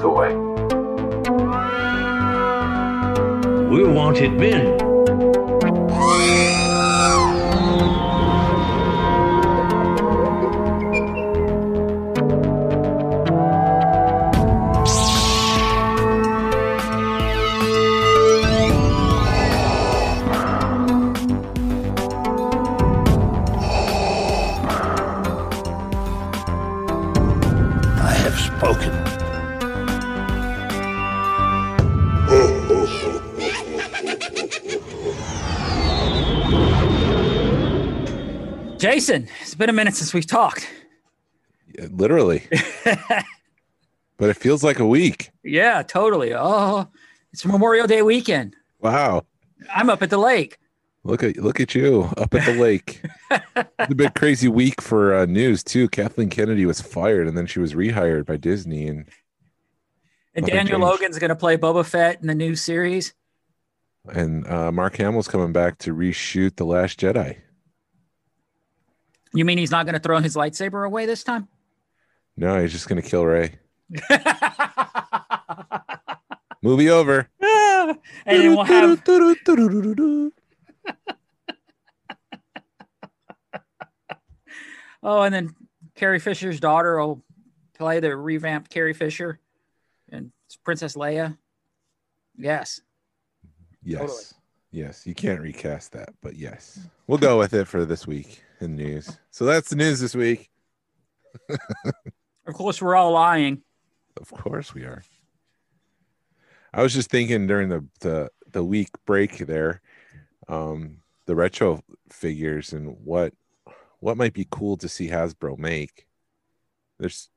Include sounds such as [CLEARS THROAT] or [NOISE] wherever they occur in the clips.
The way. We're wanted men. Jason, it's been a minute since we've talked. Yeah, Literally. [LAUGHS] but it feels like a week. Yeah, totally. Oh, it's Memorial Day weekend. Wow. I'm up at the lake. Look at look at you up at the lake. [LAUGHS] it's a bit crazy week for uh, news too. Kathleen Kennedy was fired and then she was rehired by Disney and And Daniel. Logan's going to play Boba Fett in the new series. and uh, Mark Hamill's coming back to reshoot The Last Jedi. You mean he's not going to throw his lightsaber away this time? No, he's just gonna kill Rey. [LAUGHS] Movie over. [LAUGHS] and then we'll have [LAUGHS] oh, and then Carrie Fisher's daughter will play the revamped Carrie Fisher and Princess Leia. Yes. Yes. Totally. Yes. You can't recast that, but yes. We'll go with it for this week in news. So that's the news this week. Of course, we're all lying. Of course we are. I was just thinking during the the, the week break there, um, the retro figures and what what might be cool to see Hasbro make. There's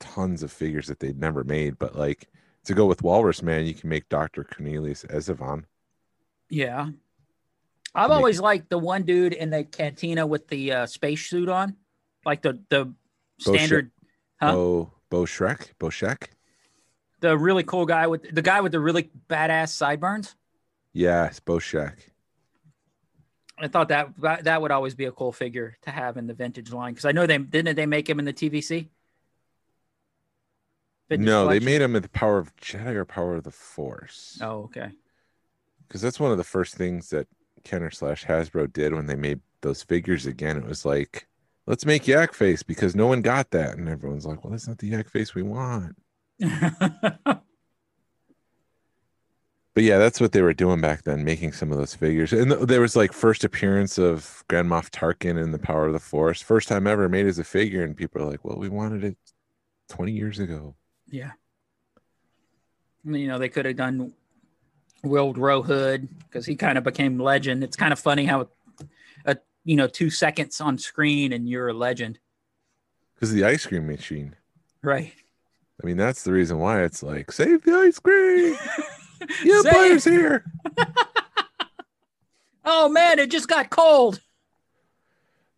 tons of figures that they'd never made, but like to go with Walrus Man, you can make Dr. Cornelius Evazan. Yeah. I've always liked the one dude in the cantina with the uh, space suit on, like the the Bo standard, huh? Bo BoShek, Bo Shrek. the really cool guy with the guy with the really badass sideburns. Yes, BoShek. I thought that that, would always be a cool figure to have in the vintage line because I know they didn't they make him in the TVC. Vintage no, they made him at the Power of Jedi or Power of the Force. Oh, okay. because that's one of the first things that Kenner slash Hasbro did when they made those figures again. It was like, let's make Yak Face because no one got that, and everyone's like, well, that's not the Yak Face we want. [LAUGHS] But yeah, that's what they were doing back then, making some of those figures. And th- there was like first appearance of Grand Moff Tarkin in the Power of the Force, first time ever made as a figure, and people are like, well, we wanted it twenty years ago. yeah. You know, they could have done Willrow Hood because he kind of became legend. It's kind of funny how, a you know, two seconds on screen and you're a legend, Because the ice cream machine. right? I mean, that's the reason why it's like, save the ice cream. [LAUGHS] The Empire's here. [LAUGHS] Oh man, it just got cold.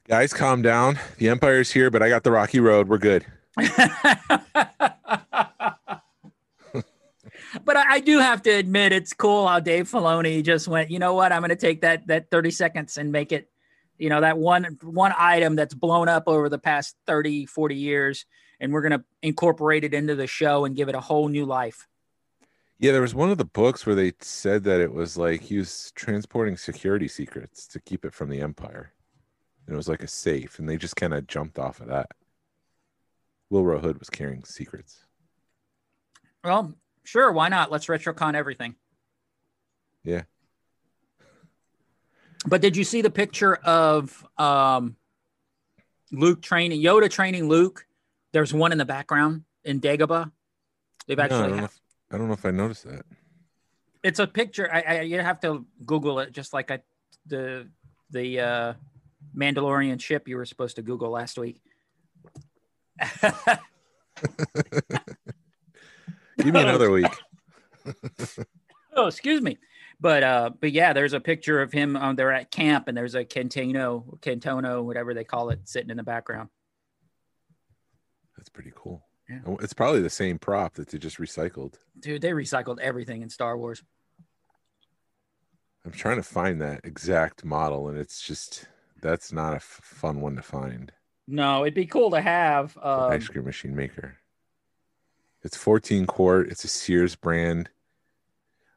Guys, calm down. The Empire's here, but I got the Rocky Road. We're good. [LAUGHS] but I, I do have to admit it's cool how Dave Filoni just went, you know what, I'm gonna take that that 30 seconds and make it, you know, that one one item that's blown up over the past 30, 40 years, and we're gonna incorporate it into the show and give it a whole new life. Yeah, there was one of the books where they said that it was like he was transporting security secrets to keep it from the Empire. And it was like a safe, and they just kind of jumped off of that. Willrow Hood was carrying secrets. Well, sure, why not? Let's retrocon everything. Yeah. But did you see the picture of um, Luke training Yoda training Luke? There's one in the background in Dagobah. They've No, I, actually don't ha- know if, I don't know if I noticed that. it's a picture. I, I you have to Google it, just like I the the uh, Mandalorian ship you were supposed to Google last week. [LAUGHS] [LAUGHS] Give me another [LAUGHS] week. [LAUGHS] Oh, excuse me. But uh, but yeah, there's a picture of him. Um, they're at camp, and there's a Cantino, Cantono, whatever they call it, sitting in the background. That's pretty cool. Yeah. Oh, It's probably the same prop that they just recycled. Dude, they recycled everything in Star Wars. I'm trying to find that exact model, and it's just that's not a f- fun one to find. No, it'd be cool to have. Um, ice cream machine maker. It's 14 quart. It's a Sears brand.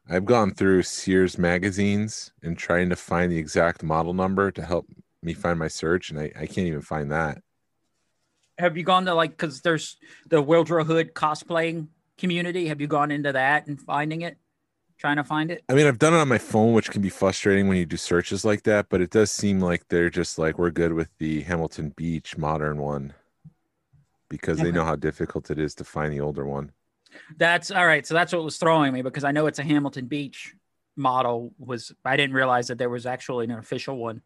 I've gone through Sears magazines and trying to find the exact model number to help me find my search, and I, I can't even find that. have you gone to like because there's the Willrow Hood cosplaying community? Have you gone into that and finding it, trying to find it? I mean, I've done it on my phone, which can be frustrating when you do searches like that, but it does seem like they're just like, we're good with the Hamilton Beach modern one because they know how difficult it is to find the older one. That's all right. So that's what was throwing me because I know it's a Hamilton Beach model. Was I didn't realize that there was actually an official one.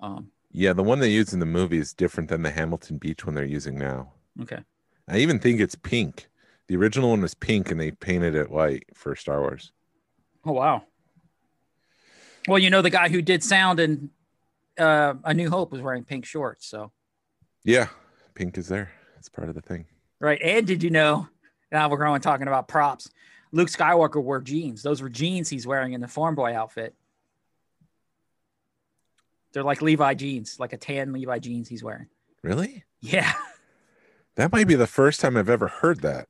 Um, Yeah, the one they use in the movie is different than the Hamilton Beach one they're using now. okay. I even think it's pink. The original one was pink and they painted it white for Star Wars. Oh wow. Well, you know the guy who did sound in uh, A New Hope was wearing pink shorts. So Yeah, pink is there. It's part of the thing. right. And did you know? Now we're going talking about props. Luke Skywalker wore jeans. Those were jeans he's wearing in the farm boy outfit. They're like Levi jeans, like a tan Levi jeans he's wearing. Really? Yeah. That might be the first time I've ever heard that.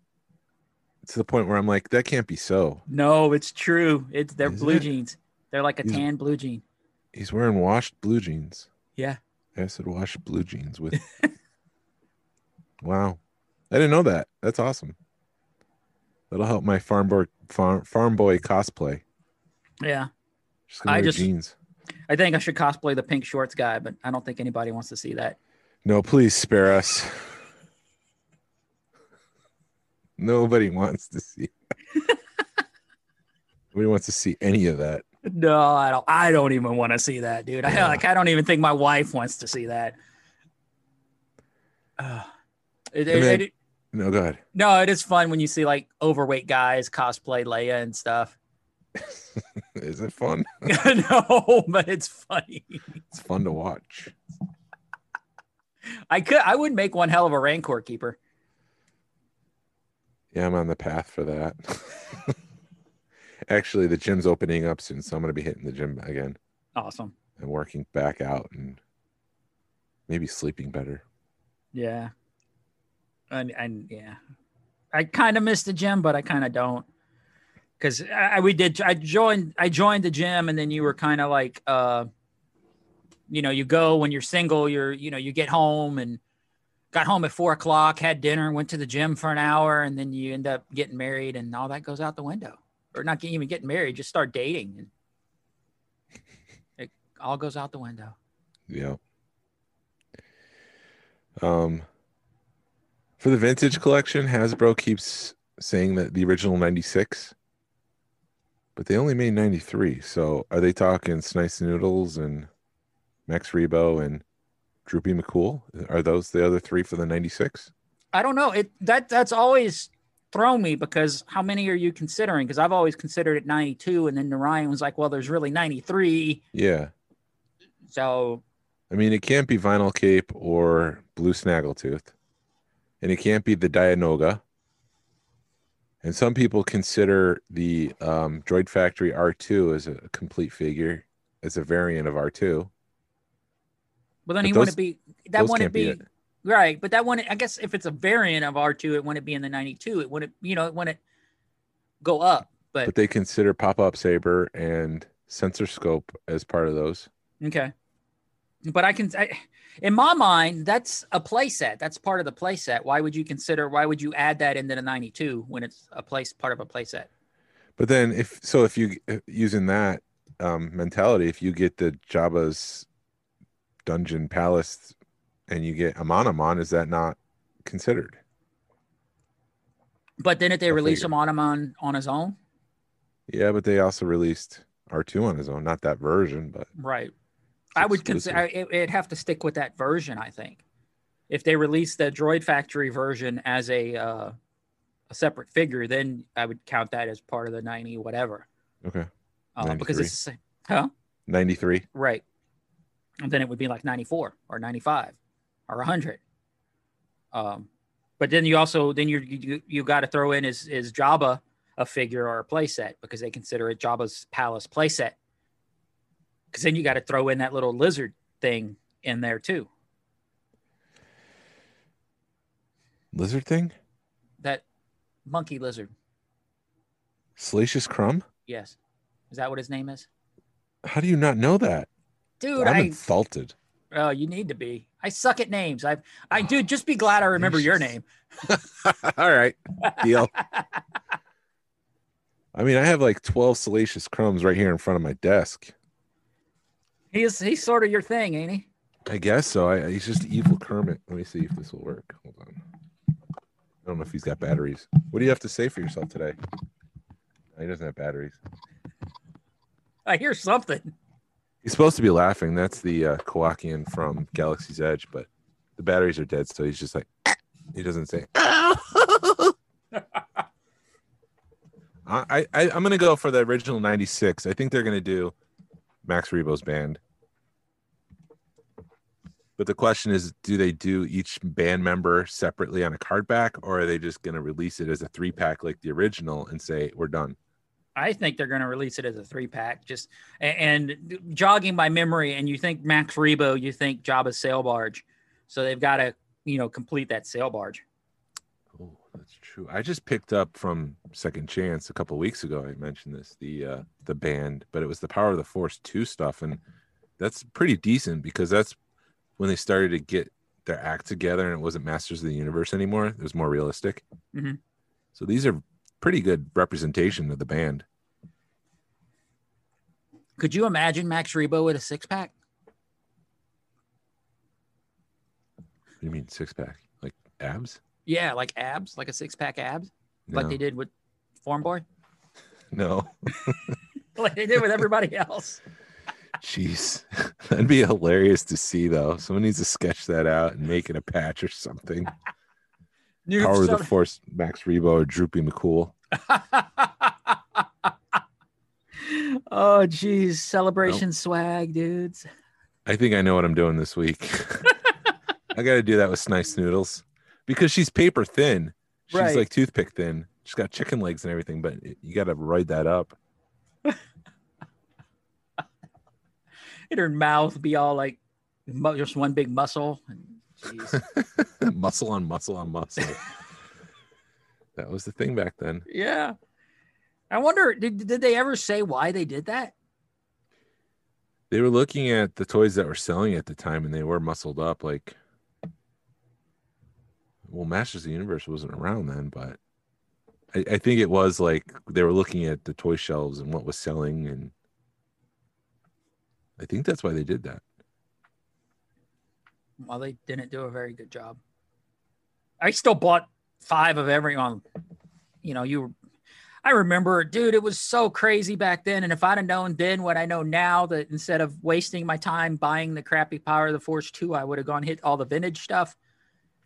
To the point where I'm like, that can't be so. No, it's true. It's they're Is blue it? jeans. They're like a He's- tan blue jean. He's wearing washed blue jeans. Yeah. I said washed blue jeans with. [LAUGHS] wow, I didn't know that. That's awesome. That'll help my farm boy farm, farm boy cosplay. Yeah. Just gonna I wear just- jeans. I think I should cosplay the pink shorts guy, but I don't think anybody wants to see that. No, please spare us. Nobody wants to see. Nobody wants to see any of that. No, I don't. I don't even want to see that, dude. I like. I don't even think my wife wants to see that. Uh, it, it- then- it- No, go ahead. no, it is fun when you see like overweight guys cosplay Leia and stuff. [LAUGHS] Is it fun? [LAUGHS] no, [LAUGHS] but it's funny. It's fun to watch. I could. I would make one hell of a Rancor keeper. Yeah, I'm on the path for that. Actually, the gym's opening up soon, so I'm going to be hitting the gym again Awesome. and working back out and maybe sleeping better. Yeah. And and yeah, I kind of miss the gym, but I kind of don't. Cause I, I- we did. I joined. I joined the gym, and then you were kind of like, uh, you know, you go when you're single. You're, you know, you get home and got home at four o'clock, had dinner, went to the gym for an hour, and then you end up getting married, and all that goes out the window. Or not even getting married, just start dating, and [LAUGHS] it all goes out the window. Yeah. Um, for the vintage collection, Hasbro keeps saying that the original 96, but they only made 93. So are they talking Sy Snootles and Max Rebo and Droopy McCool? Are those the other three for the 96? I don't know. It that that's always thrown me because how many are you considering? Because I've always considered it 92, and then Narayan was like, "Well, there's really 93." Yeah. So I mean, it can't be Vinyl Cape or Blue Snaggletooth, and it can't be the Dianoga. And some people consider the um, Droid Factory R2 as a complete figure, as a variant of R2. Well, then But he those- wouldn't be that wouldn't be be, right. But that wouldn't. I guess if it's a variant of R two, it wouldn't be in the ninety two. It wouldn't. You know, it wouldn't go up. But, But they consider Pop Up Saber and Sensor Scope as part of those. okay. But I can. I, in my mind, that's a playset. That's part of the playset. Why would you consider? Why would you add that into the ninety two when it's a place part of a playset? But then, if so, if you using that um, mentality, if you get the Jabba's dungeon palace and you get Amanaman, is that not considered? But then if they A release figure. him on him on, on his own, Yeah, but they also released R2 on his own, not that version, but right? I would consider it, it'd have to stick with that version. I think if they release the Droid Factory version as a uh, a separate figure, then I would count that as part of the 90 whatever. Okay. Uh, because it's the same. Huh? 93. Right. And then it would be like 94 or 95 or 100. Um, but then you also then you you, you got to throw in is is Jabba a figure or a playset because they consider it Jabba's palace playset. Because then you got to throw in that little lizard thing in there too. Lizard thing? That monkey lizard. Salacious Crumb? Yes. Is that what his name is? How do you not know that? Dude, I'm I insulted. oh, you need to be. I suck at names. I I dude, just be glad I remember your name. [LAUGHS] All right. Deal. [LAUGHS] I mean, I have like 12 salacious crumbs right here in front of my desk. He's he's sort of your thing, ain't he? I guess so. I, he's just evil Kermit. Let me see if this will work. Hold on. I don't know if he's got batteries. What do you have to say for yourself today? No, he doesn't have batteries. I hear something. He's supposed to be laughing. That's the uh, Kowakian from Galaxy's Edge, but the batteries are dead, so he's just like he doesn't say. [LAUGHS] I, I I'm gonna go for the original '96. I think they're gonna do Max Rebo's band. But the question is, do they do each band member separately on a card back, or are they just gonna release it as a three pack like the original and say we're done? I think they're going to release it as a three pack. Just and jogging my memory, and you think Max Rebo, you think Jabba's sail barge, so they've got to you know complete that sail barge. That's true. I just picked up from Second Chance a couple weeks ago. I mentioned this the uh, the band, but it was the Power of the Force two stuff, and that's pretty decent because that's when they started to get their act together, and it wasn't Masters of the Universe anymore. It was more realistic. Mhm. So these are pretty good representation of the band. Could you imagine Max Rebo with a six pack? What do you mean six pack? Like abs? Yeah, like abs, like a six pack abs, like they did with Form Boy, no. [LAUGHS] like they did with everybody else. Jeez, [LAUGHS] that'd be hilarious to see though. Someone needs to sketch that out and make it a patch or something. [LAUGHS] New- Power of the Force, Max Rebo or Droopy McCool. oh, geez, celebration swag, dudes. I think I know what I'm doing this week. I got to do that with Sy Snootles because she's paper thin. She's Right. like toothpick thin. She's got chicken legs and everything, but you got to ride that up. [LAUGHS] In her mouth be all like just one big muscle. Jeez. [LAUGHS] muscle on muscle on muscle. [LAUGHS] that was the thing back then. yeah. I wonder, did, did they ever say why they did that? They were looking at the toys that were selling at the time and they were muscled up. Like, well, Masters of the Universe wasn't around then, but I, I think it was like they were looking at the toy shelves and what was selling. And I think that's why they did that. Well, they didn't do a very good job. I still bought five of every on, you know, you. I remember, dude, it was so crazy back then. And if I'd have known then what I know now, that instead of wasting my time buying the crappy Power of the Force 2, I would have gone hit all the vintage stuff.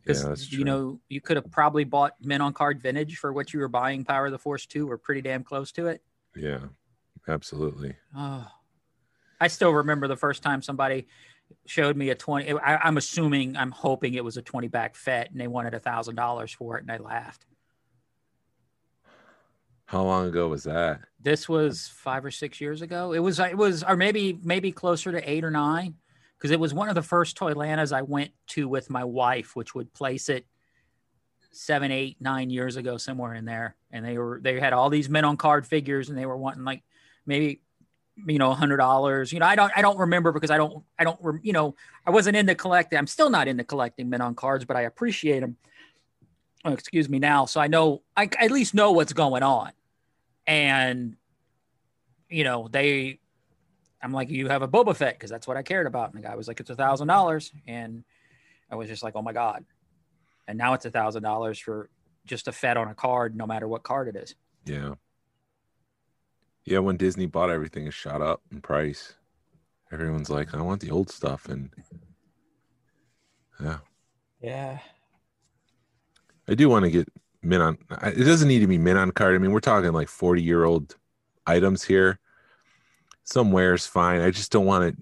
Because, Yeah, you know, you could have probably bought Mint on Card vintage for what you were buying Power of the Force 2 or pretty damn close to it. Yeah, absolutely. Oh, I still remember the first time somebody showed me a 20. I, I'm assuming, I'm hoping it was a 20 back Fett and they wanted a thousand dollars for it. And I laughed. How long ago was that? This was five or six years ago. It was, it was, or maybe, maybe closer to eight or nine because it was one of the first Toylantas I went to with my wife, which would place it seven, eight, nine years ago, somewhere in there. And they were, they had all these mint on card figures and they were wanting like maybe you know, a hundred dollars. You know, I don't, I don't remember because I don't, I don't, you know, I wasn't into collecting. I'm still not into collecting mint on cards, but I appreciate them. Oh, excuse me now. So I know, I at least know what's going on. And, you know, they, I'm like, you have a Boba Fett because that's what I cared about. And the guy was like, it's a thousand dollars. And I was just like, oh my God. And now it's a thousand dollars for just a Fett on a card, no matter what card it is. Yeah. Yeah, when Disney bought everything, it shot up in price. Everyone's like, I want the old stuff. And yeah, Yeah. I do want to get mint on. It doesn't need to be mint on card. I mean, we're talking like forty year old items here. Some is fine. I just don't want it.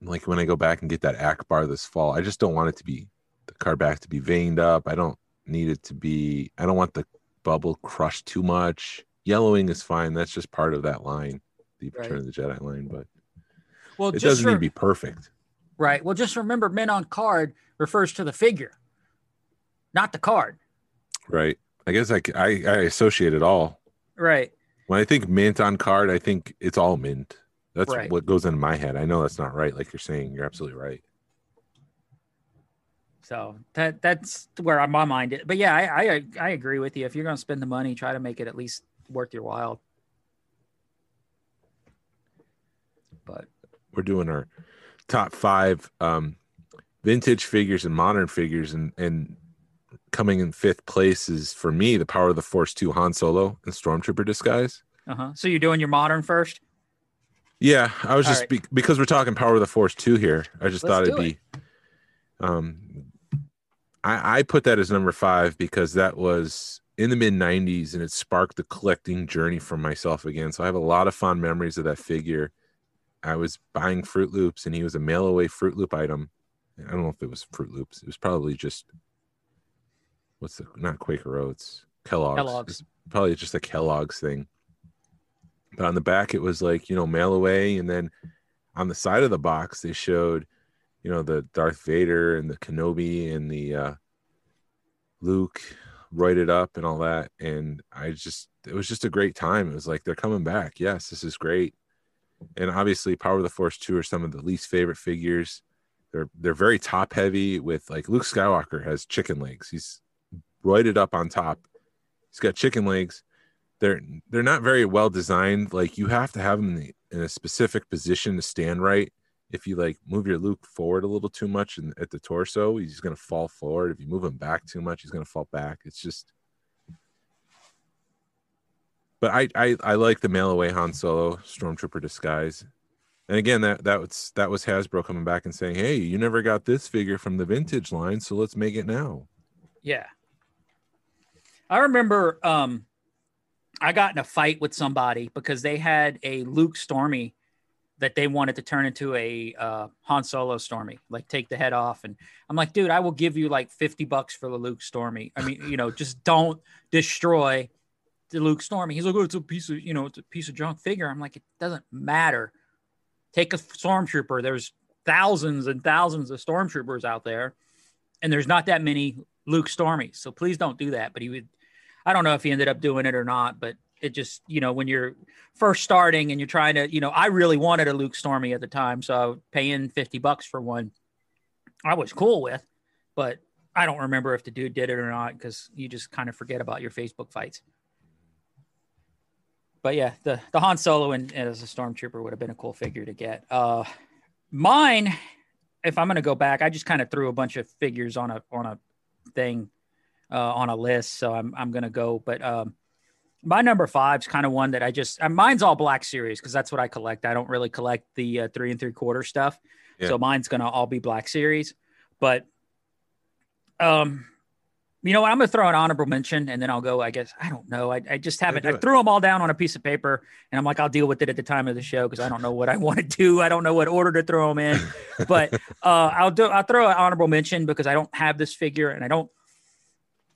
Like when I go back and get that Ackbar this fall, I just don't want it to be the card back to be veined up. I don't need it to be. I don't want the bubble crushed too much. Yellowing is fine. That's just part of that line, the Return of the Jedi line. But Well, it just doesn't need to be perfect. right. Well, just remember, mint on card refers to the figure, not the card. Right. I guess I I associate it all. Right. When I think mint on card, I think it's all mint. That's Right. what goes in my head. I know that's not right. Like you're saying, you're absolutely right. So that that's where my mind is. But yeah, I, I I agree with you. If you're going to spend the money, try to make it at least worth your while. But We're doing our top five um, vintage figures and modern figures, and and coming in fifth place is for me the Power of the Force two Han Solo and Stormtrooper disguise. uh huh. So you're doing your modern first. Yeah, I was All just right. be- because we're talking Power of the Force two here. I just Let's thought it'd be. Um, I I put that as number five because that was in the mid '90s and it sparked the collecting journey for myself again. So I have a lot of fond memories of that figure. I was buying Froot Loops and he was a mail away Froot Loop item. I don't know if it was Froot Loops. It was probably just what's the not Quaker Oats Kellogg's. Kellogg's. Probably just a Kellogg's thing. But on the back, it was like you know mail away, and then on the side of the box they showed, you know, the Darth Vader and the Kenobi and the uh, Luke roided up and all that, and I just it was just a great time. It was like they're coming back. Yes, this is great. And obviously, Power of the Force two are some of the least favorite figures. They're they're very top heavy with like Luke Skywalker has chicken legs. He's roided up on top. He's got chicken legs. They're they're not very well designed. Like you have to have them in, the, in a specific position to stand right. If you like move your Luke forward a little too much and at the torso, he's gonna fall forward. If you move him back too much, he's gonna fall back. It's just. But I I, I like the mail away Han Solo Stormtrooper disguise. And again, that that was that was Hasbro coming back and saying, "Hey, you never got this figure from the vintage line, so let's make it now." Yeah. I remember um I got in a fight with somebody because they had a Luke Stormy that they wanted to turn into a uh, Han Solo Stormy, like take the head off. And I'm like, dude, I will give you like 50 bucks for the Luke Stormy. I mean, you know, just don't destroy the Luke Stormy. He's like, oh, it's a piece of, you know, it's a piece of junk figure. I'm like, it doesn't matter. Take a stormtrooper. There's thousands and thousands of stormtroopers out there, and there's not that many Luke Stormies. So please don't do that. But he would, I don't know if he ended up doing it or not, but it just, you know, when you're first starting and you're trying to, you know, I really wanted a Luke Stormy at the time. So paying 50 bucks for one, I was cool with, but I don't remember if the dude did it or not because you just kind of forget about your Facebook fights. But yeah, the, the Han Solo and, and as a stormtrooper would have been a cool figure to get. Uh, mine, if I'm going to go back, I just kind of threw a bunch of figures on a on a thing uh, on a list, so I'm I'm going to go. But um, my number five is kind of one that I just uh, mine's all Black Series because that's what I collect. I don't really collect the uh, three and three quarter stuff, Yeah. so mine's going to all be Black Series. But um, you know what? I'm going to throw an honorable mention, and then I'll go. I guess I don't know. I, I just haven't. I threw them all down on a piece of paper, and I'm like, I'll deal with it at the time of the show because I don't know what I [LAUGHS] want to do. I don't know what order to throw them in, but [LAUGHS] uh, I'll do. I'll throw an honorable mention because I don't have this figure, and I don't.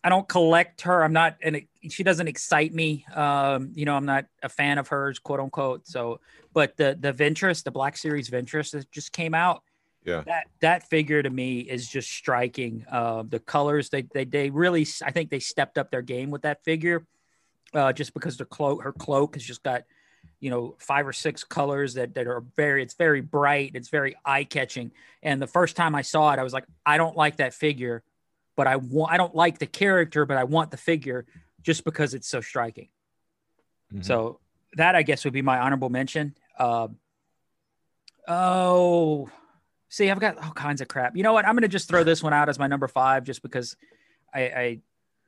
I don't collect her. I'm not, and she doesn't excite me. Um, you know, I'm not a fan of hers, quote unquote. So, but the the Ventress, the Black Series Ventress that just came out, Yeah. that that figure to me is just striking. Uh, the colors they they they really I think they stepped up their game with that figure, uh, just because the cloak her cloak has just got you know five or six colors that that are very it's very bright it's very eye catching. And the first time I saw it, I was like, I don't like that figure, but I want I don't like the character, but I want the figure just because it's so striking. Mhm. So that I guess would be my honorable mention. Um, oh, see, I've got all kinds of crap. You know what? I'm going to just throw this one out as my number five, just because I, I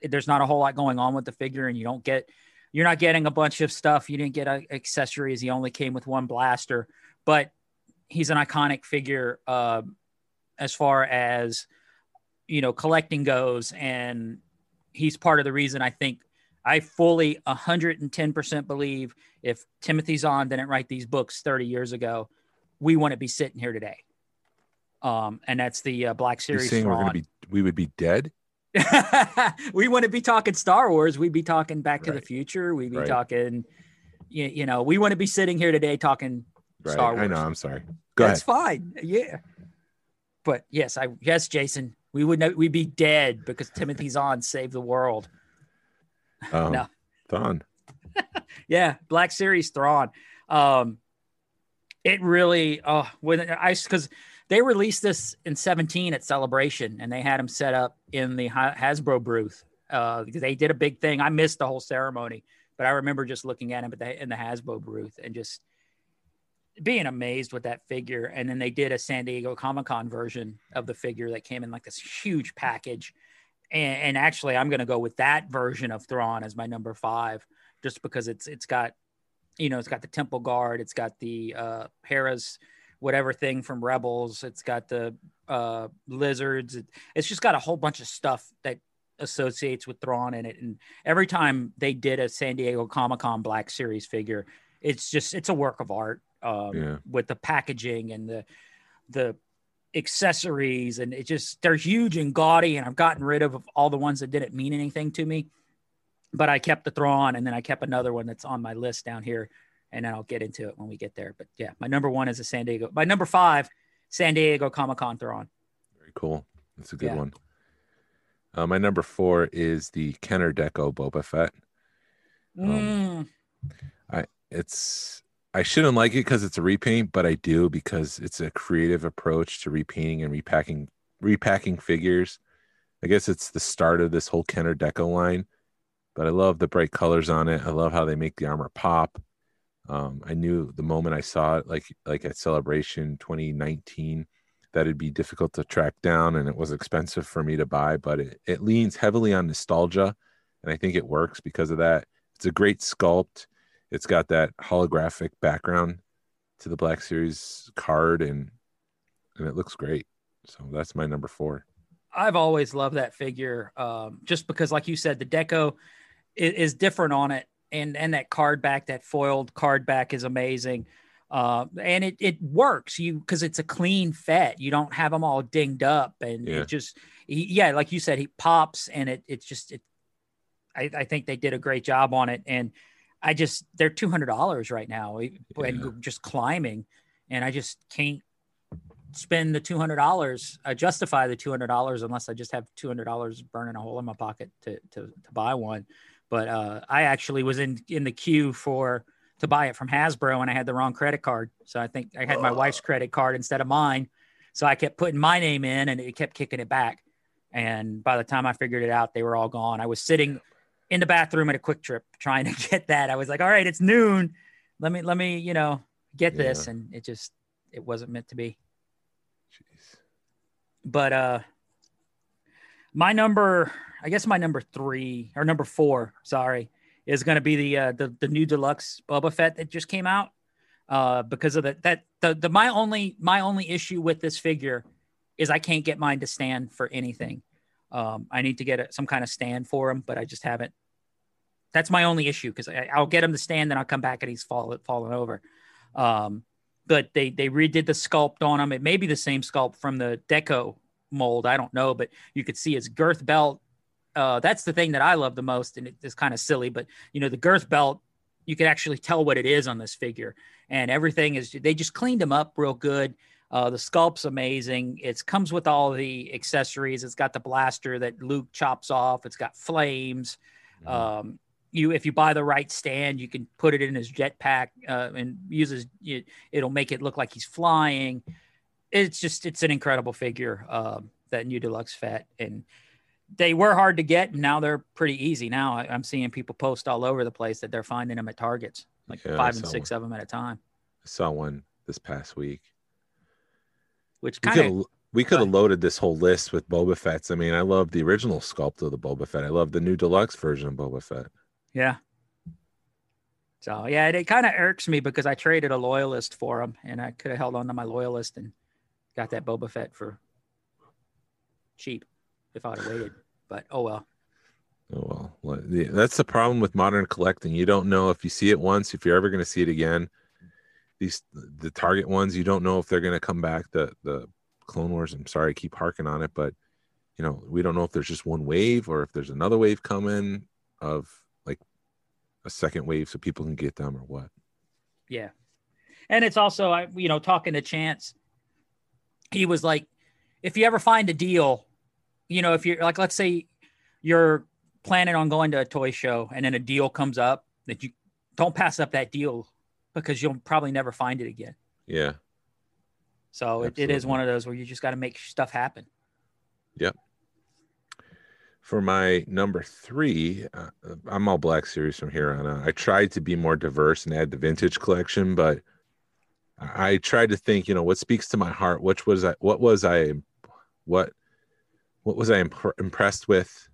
there's not a whole lot going on with the figure, and you don't get you're not getting a bunch of stuff. You didn't get uh, accessories. He only came with one blaster, but he's an iconic figure um, as far as you know collecting goes, and he's part of the reason I think I fully 110% believe if Timothy Zahn didn't write these books 30 years ago, we wouldn't be sitting here today. Um, and that's the uh, Black You're Series. saying we're gonna be we would be dead? [LAUGHS] we wouldn't be talking Star Wars. We'd be talking Back to the Future. We'd be Right. talking, you, you know, we wouldn't be sitting here today talking Right. Star wars I know. I'm sorry. Go That's ahead. fine. Yeah. But yes, I yes, Jason, we would know we'd be dead because Timothy Zahn saved the world. Um, No. Thrawn. [LAUGHS] Yeah, Black Series Thrawn. Um, it really, oh, when I because they released this in 17 at Celebration and they had them set up in the Hasbro booth uh, because they did a big thing. I missed the whole ceremony, but I remember just looking at him at the, in the Hasbro booth and just being amazed with that figure. And then they did a San Diego Comic Con version of the figure that came in like this huge package. And, and actually, I'm going to go with that version of Thrawn as my number five, just because it's it's got, you know, it's got the Temple Guard, it's got the uh, Hera's whatever thing from Rebels, it's got the uh, lizards, it, it's just got a whole bunch of stuff that associates with Thrawn in it. And every time they did a San Diego Comic Con Black Series figure, it's just it's a work of art um, Yeah. with the packaging and the the accessories and it just they're huge and gaudy and I've gotten rid of all the ones that didn't mean anything to me but I kept the Thrawn and then I kept another one that's on my list down here and then I'll get into it when we get there but yeah my number one is a San Diego my number five San Diego Comic Con Thrawn Very cool. That's a good Yeah. one. Uh, my number four is the Kenner Deco Boba Fett. Um, Mm, It's I shouldn't like it because it's a repaint, but I do because it's a creative approach to repainting and repacking repacking figures. I guess it's the start of this whole Kenner Deco line, but I love the bright colors on it. I love how they make the armor pop. Um, I knew the moment I saw it, like like at Celebration 2019, that it'd be difficult to track down and it was expensive for me to buy, but it, it leans heavily on nostalgia, and I think it works because of that. It's a great sculpt. It's got that holographic background to the Black Series card, and and it looks great. So that's my number four. I've always loved that figure, um, just because, like you said, the deco is, is different on it, and and that card back, that foiled card back, is amazing, uh, and it it works you because it's a clean fet. You don't have them all dinged up, and Yeah. it just he, yeah, like you said, he pops, and it it's just it. I, I think they did a great job on it, and I just they're two hundred dollars right now, and just climbing, and I just can't spend the two hundred dollars, uh, justify the two hundred dollars unless I just have two hundred dollars burning a hole in my pocket to to to buy one. But uh, I actually was in in the queue for to buy it from Hasbro, and I had the wrong credit card, so I think I had my wife's credit card instead of mine. So I kept putting my name in, and it kept kicking it back. And by the time I figured it out, they were all gone. I was sitting in the bathroom at a QuikTrip trying to [LAUGHS] get that. I was like, all right, it's noon. Let me let me, you know, get this. And it just it wasn't meant to be. Jeez. But uh my number, I guess my number three or number four, sorry, is gonna be the uh the, the new deluxe Boba Fett that just came out. Uh because of the that the the my only my only issue with this figure is I can't get mine to stand for anything. Um, I need to get a, some kind of stand for him, but I just haven't. That's my only issue because I'll get him to stand, then I'll come back and he's fallen fallen over. Um, but they they redid the sculpt on him. It may be the same sculpt from the Deco mold. I don't know, but you could see his girth belt. Uh, that's the thing that I love the most, and it's kind of silly, but you know the girth belt. You can actually tell what it is on this figure, and everything is. They just cleaned him up real good. Uh, the sculpt's amazing. It comes with all the accessories. It's got the blaster that Luke chops off. It's got flames. Mhm. Um, you, if you buy the right stand, you can put it in his jetpack uh, and uses it. It'll make it look like he's flying. It's just, it's an incredible figure. Uh, that new deluxe Fett, and they were hard to get, and now they're pretty easy. Now I, I'm seeing people post all over the place that they're finding them at Targets, like Yeah, five and six of them at a time, I saw one this past week. Which kind could of have we could have loaded this whole list with Boba Fett's. I mean, I love the original sculpt of the Boba Fett. I love the new deluxe version of Boba Fett. Yeah. So yeah, it, it kind of irks me because I traded a loyalist for him, and I could have held on to my loyalist and got that Boba Fett for cheap if I'd have waited. But oh well. Oh well, that's the problem with modern collecting. You don't know if you see it once, if you're ever going to see it again. These the Target ones, you don't know if they're going to come back. The the Clone Wars. I'm sorry, I keep harking on it, but you know we don't know if there's just one wave or if there's another wave coming of like a second wave, so people can get them or what. Yeah. And it's also, I, you know, talking to Chance, he was like, if you ever find a deal, you know, if you're like, let's say you're planning on going to a toy show and then a deal comes up that you don't pass up that deal because you'll probably never find it again. Yeah, So it, it is one of those where you just got to make stuff happen. Yep. For my number three, uh, I'm all Black Series from here on out. I tried to be more diverse and add the vintage collection, but I tried to think, you know, what speaks to my heart. Which was I? What was I? What what was I imp- impressed with?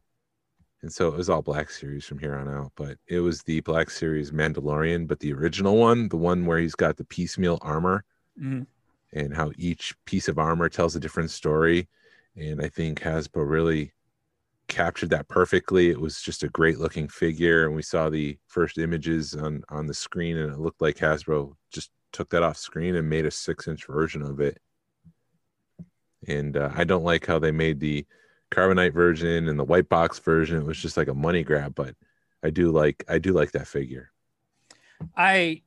And so it was all Black Series from here on out. But it was the Black Series Mandalorian, but the original one, the one where he's got the piecemeal armor Mhm. and how each piece of armor tells a different story. And I think Hasbro really captured that perfectly. It was just a great looking figure, and we saw the first images on on the screen, and it looked like Hasbro just took that off screen and made a six inch version of it. And uh, I don't like how they made the carbonite version and the white box version. It was just like a money grab, but I do like I do like that figure. I,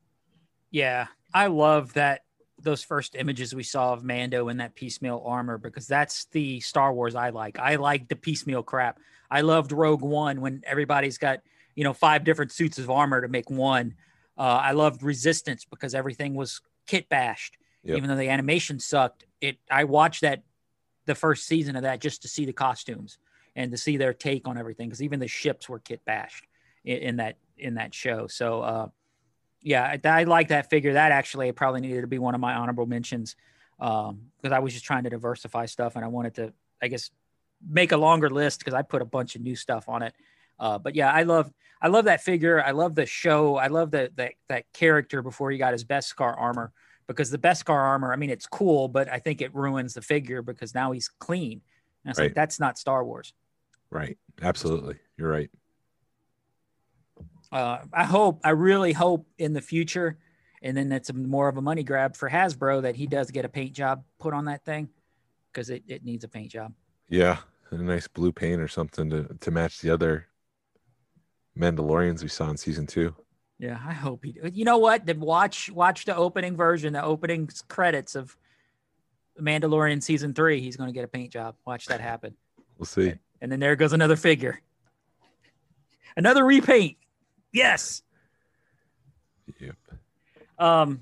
yeah, I love that those first images we saw of Mando in that piecemeal armor because that's the Star Wars I like. I like the piecemeal crap. I loved Rogue One when everybody's got you know five different suits of armor to make one. Uh, I loved Resistance because everything was kit bashed, Yep. even though the animation sucked. It I watched that the first season of that just to see the costumes and to see their take on everything because even the ships were kit bashed in, in that in that show. So. uh yeah, I, I like that figure. That actually probably needed to be one of my honorable mentions um, because I was just trying to diversify stuff and I wanted to, I guess, make a longer list because I put a bunch of new stuff on it. Uh, but yeah, I love, I love that figure. I love the show. I love the, that that character before he got his beskar armor because the beskar armor. I mean, it's cool, but I think it ruins the figure because now he's clean. And it's Right. like that's not Star Wars. Right. Absolutely. You're right. uh, I hope, I really hope in the future, and then that's more of a money grab for Hasbro that he does get a paint job put on that thing because it, it needs a paint job. Yeah. A nice blue paint or something to, to match the other Mandalorians we saw in season two. Yeah, I hope he. You know what? Then watch watch the opening version, the opening credits of Mandalorian season three. He's going to get a paint job. Watch that happen, We'll see. and then there goes another figure, another repaint. Yes. Yep. Um,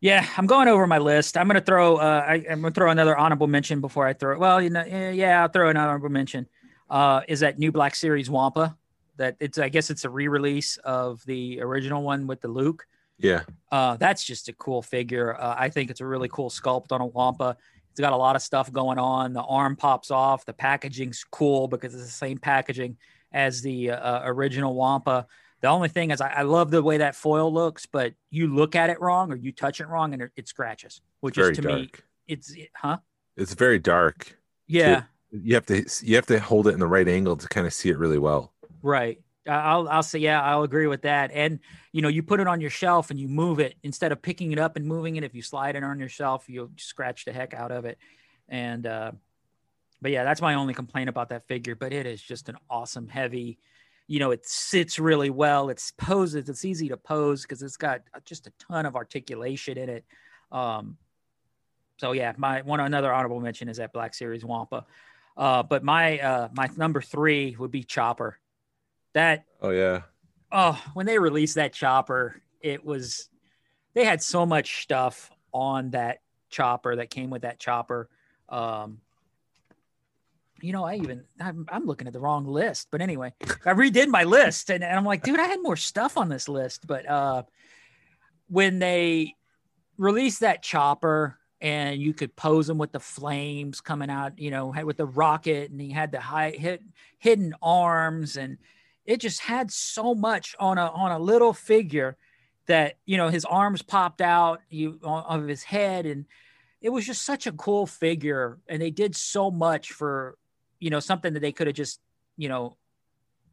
yeah, I'm going over my list. I'm gonna throw. Uh, I, I'm gonna throw another honorable mention before I throw. It. Well, you know, eh, yeah, I'll throw an honorable mention. Uh, is that new Black Series Wampa? That it's. I guess it's a re-release of the original one with the Luke. Yeah. Uh, that's just a cool figure. Uh, I think it's a really cool sculpt on a Wampa. It's got a lot of stuff going on. The arm pops off. The packaging's cool because it's the same packaging as the uh, original Wampa. The only thing is, I, I love the way that foil looks, but you look at it wrong or you touch it wrong and it, it scratches, which Very is to dark. me, it's huh? It's very dark. Yeah, You have to you have to hold it in the right angle to kind of see it really well. Right. I'll I'll say yeah, I'll agree with that. And you know, you put it on your shelf and you move it instead of picking it up and moving it. If you slide it on your shelf, you'll scratch the heck out of it. And uh, but yeah, that's my only complaint about that figure. But it is just an awesome, heavy. You know, it sits really well. It's poses. It's easy to pose because it's got just a ton of articulation in it. Um, so yeah, my one another honorable mention is that Black Series Wampa. Uh, but my uh, my number three would be Chopper. That Oh yeah. oh, when they released that chopper, it was they had so much stuff on that chopper that came with that chopper. Um, you know, I even I'm, I'm looking at the wrong list, but anyway, I redid my list and, and I'm like, dude, I had more stuff on this list. But uh, when they released that chopper and you could pose him with the flames coming out, you know, with the rocket, and he had the high hit hidden arms and it just had so much on a on a little figure that you know his arms popped out you of his head and it was just such a cool figure and they did so much for you know something that they could have just you know,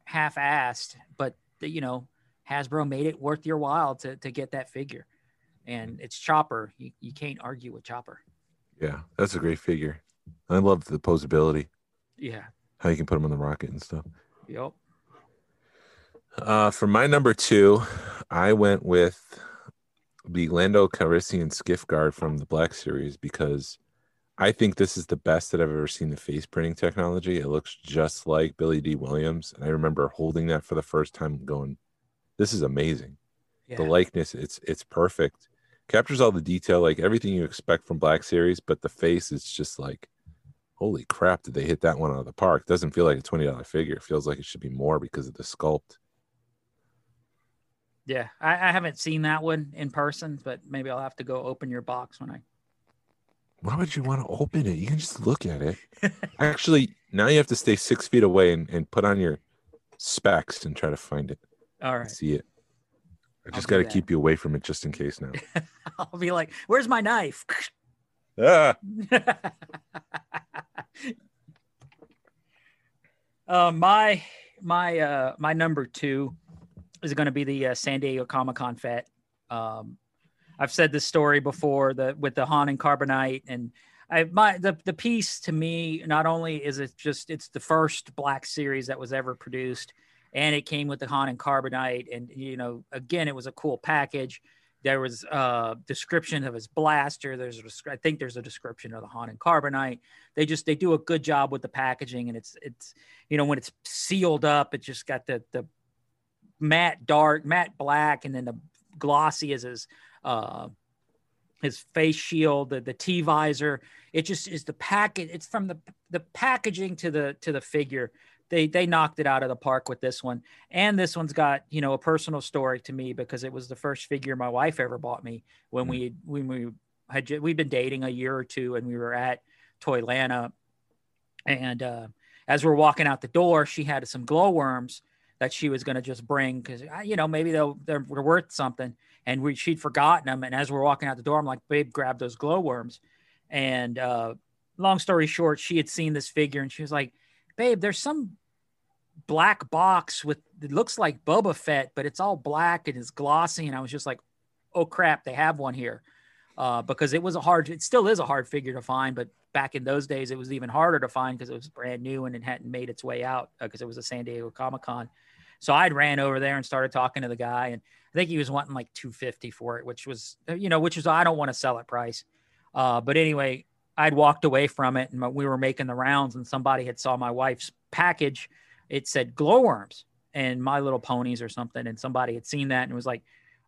half-assed, but you know, Hasbro made it worth your while to to get that figure, and it's Chopper. You you can't argue with Chopper. Yeah, that's a great figure. I love the posability, Yeah. how you can put him on the rocket and stuff. Yep. Uh, for my number two, I went with the Lando Calrissian skiff guard from the Black Series because I think this is the best that I've ever seen the face printing technology. It looks just like Billy Dee Williams. And I remember holding that for the first time going, this is amazing. Yeah. The likeness, it's it's perfect. Captures all the detail, like everything you expect from Black Series, but the face is just like, holy crap, did they hit that one out of the park? Doesn't feel like a $20 figure. It feels like it should be more because of the sculpt. Yeah, I, I haven't seen that one in person, but maybe I'll have to go open your box when I. Why would you want to open it? You can just look at it. Actually, now you have to stay six feet away and, and put on your specs and try to find it All right. see it. I just got to keep you away from it just in case now. [LAUGHS] I'll be like, "Where's my knife?" ah, [LAUGHS] uh, my my uh my number two is going to be the uh, San Diego Comic Con Fett. Um, I've said this story before the with the Han and Carbonite and I my the the piece to me not only is it just it's the first Black Series that was ever produced, and it came with the Han and Carbonite, and you know again it was a cool package. There was a description of his blaster. There's a, I think there's a description of the Han and Carbonite. They just they do a good job with the packaging, and it's it's you know when it's sealed up, it just got the the matte dark, matte black, and then the glossy is his uh his face shield, the, the T visor. It just is the packet. It's from the the packaging to the to the figure. They they knocked it out of the park with this one. And this one's got you know a personal story to me because it was the first figure my wife ever bought me when we when we had we'd been dating a year or two and we were at Toylanta. And uh, as we're walking out the door, she had some glowworms that she was going to just bring because you know maybe they'll they're, worth something. And we she'd forgotten them and as we're walking out the door i'm like babe grab those glowworms. And uh long story short she had seen this figure and she was like babe there's some black box with it looks like boba fett but it's all black and it's glossy. And i was just like oh crap they have one here. Uh, because it was a hard it still is a hard figure to find but back in those days it was even harder to find because it was brand new and it hadn't made its way out because it was a san diego comic-con so i'd ran over there and started talking to the guy and i think he was wanting like 250 for it which was you know which is i don't want to sell at price. Uh, but anyway i'd walked away from it and we were making the rounds and somebody had saw my wife's package. It said glowworms and my little ponies or something and somebody had seen that and was like